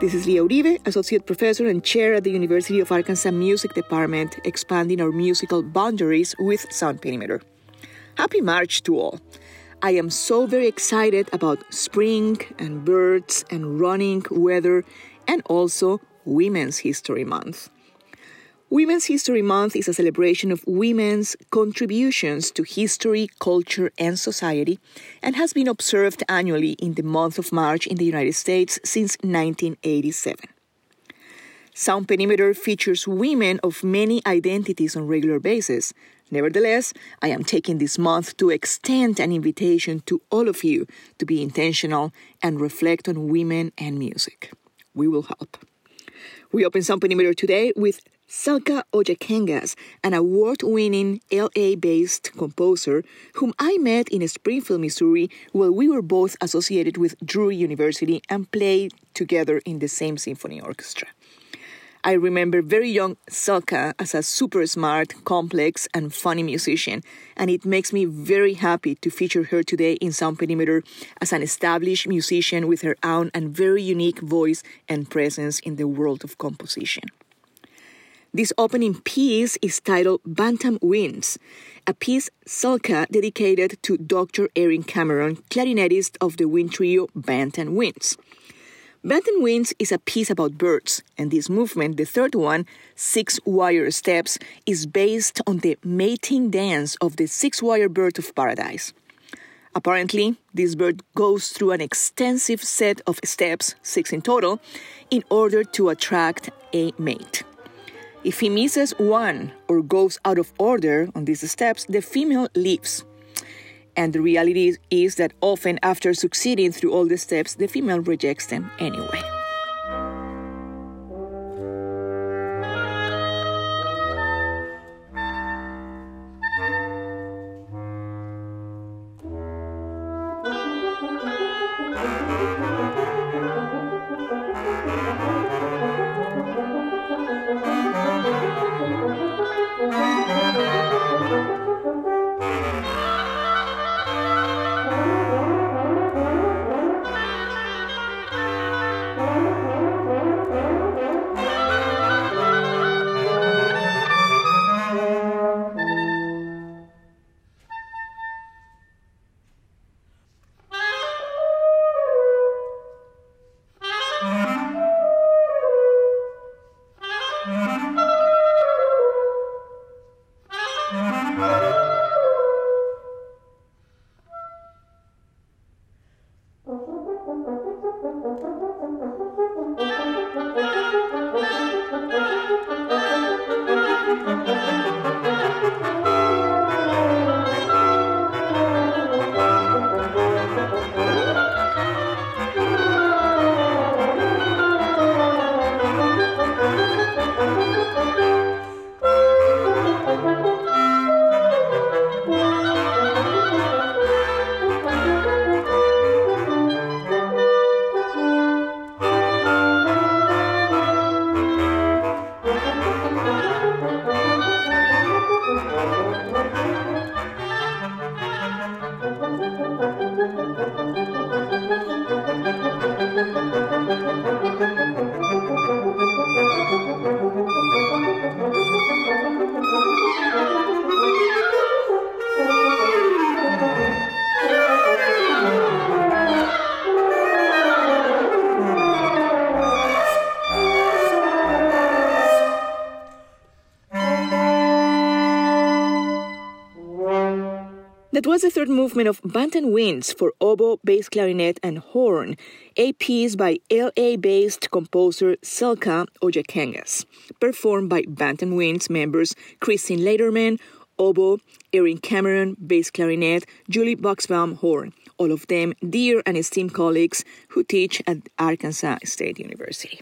This is Lia Uribe, Associate Professor and Chair at the University of Arkansas Music Department, expanding our musical boundaries with Sound Perimeter. Happy March to all! I am so very excited about spring and birds and running weather and also Women's History Month. Women's History Month is a celebration of women's contributions to history, culture, and society, and has been observed annually in the month of March in the United States since 1987. Sound Perimeter features women of many identities on regular basis. Nevertheless, I am taking this month to extend an invitation to all of you to be intentional and reflect on women and music. We will help. We open Sound Perimeter today with Celka Ojakangas, an award winning LA based composer whom I met in Springfield, Missouri, while we were both associated with Drury University and played together in the same symphony orchestra. I remember very young Celka as a super smart, complex, and funny musician, and it makes me very happy to feature her today in Sound Perimeter as an established musician with her own and very unique voice and presence in the world of composition. This opening piece is titled Bantam Winds, a piece Celka dedicated to Dr. Erin Cameron, clarinetist of the wind trio Bantam Winds. Bantam Winds is a piece about birds, and this movement, the third one, Six Wire Steps, is based on the mating dance of the six wire bird of paradise. Apparently, this bird goes through an extensive set of steps, six in total, in order to attract a mate. If he misses one or goes out of order on these steps, the female leaves. And the reality is that often, after succeeding through all the steps, the female rejects them anyway. That was the third movement of Bantam Winds for oboe, bass clarinet, and horn, a piece by LA based composer Celka Ojakangas, performed by Bantam Winds members Christine Lederman, oboe, Erin Cameron, bass clarinet, Julie Boxbaum, horn, all of them dear and esteemed colleagues who teach at Arkansas State University.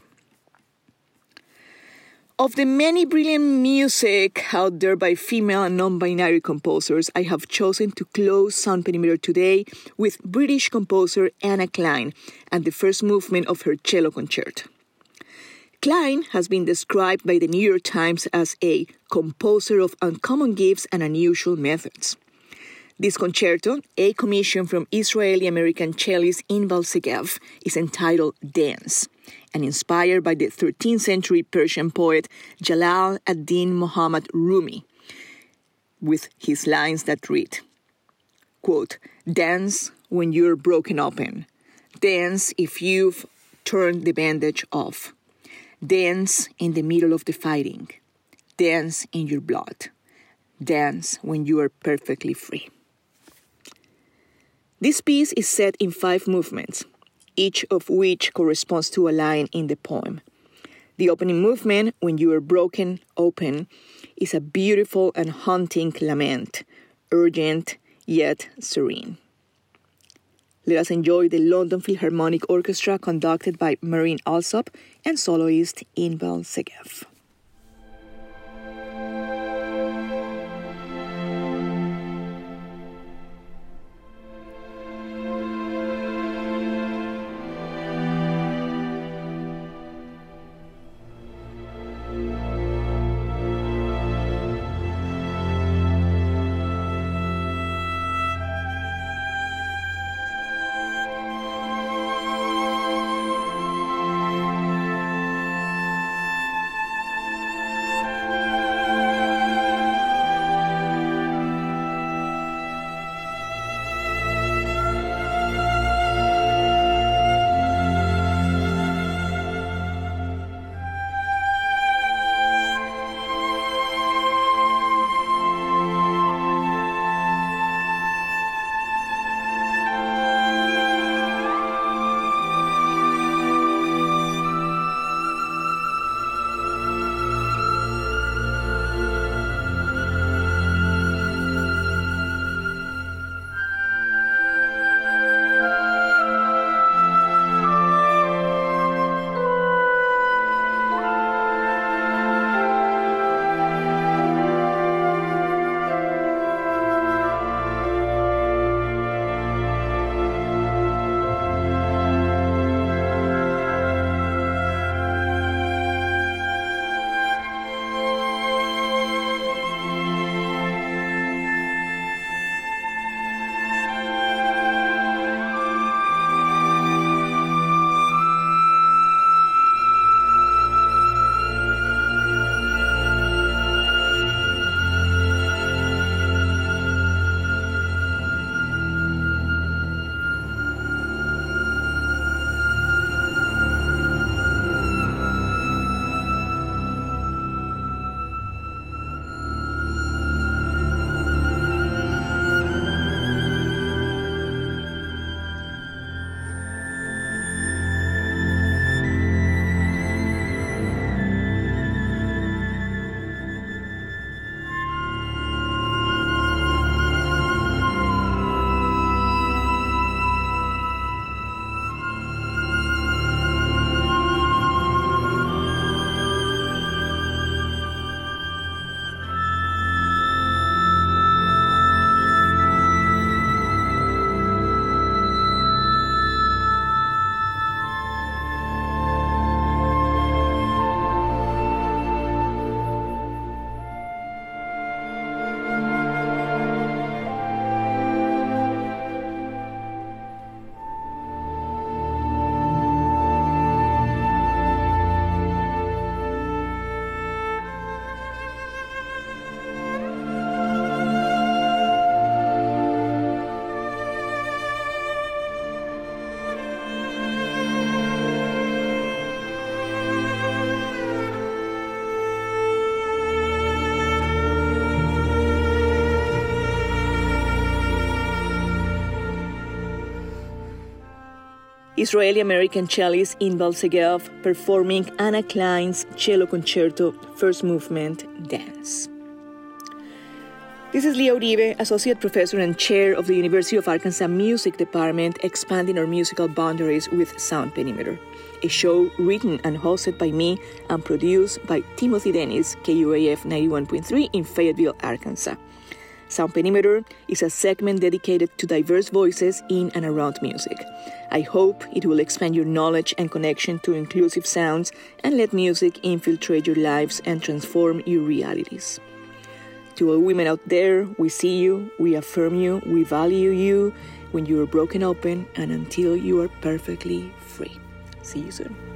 Of the many brilliant music out there by female and non binary composers, I have chosen to close Sound Perimeter today with British composer Anna Clyne and the first movement of her cello concerto. Clyne has been described by the New York Times as a composer of uncommon gifts and unusual methods. This concerto, a commission from Israeli American cellist Inbal Segev, is entitled Dance and inspired by the 13th century Persian poet Jalal ad-Din Muhammad Rumi, with his lines that read, quote, Dance when you're broken open. Dance if you've turned the bandage off. Dance in the middle of the fighting. Dance in your blood. Dance when you are perfectly free. This piece is set in five movements, each of which corresponds to a line in the poem. The opening movement, When You Are Broken Open, is a beautiful and haunting lament, urgent yet serene. Let us enjoy the London Philharmonic Orchestra conducted by Marin Alsop and soloist Inbal Segev. Israeli American cellist Inbal Segev performing Anna Clyne's Cello Concerto, First Movement, Dance. This is Lia Uribe, Associate Professor and Chair of the University of Arkansas Music Department, expanding our musical boundaries with Sound Perimeter, a show written and hosted by me and produced by Timothy Dennis, KUAF 91.3 in Fayetteville, Arkansas. Sound Perimeter is a segment dedicated to diverse voices in and around music. I hope it will expand your knowledge and connection to inclusive sounds and let music infiltrate your lives and transform your realities. To all women out there, we see you, we affirm you, we value you when you are broken open and until you are perfectly free. See you soon.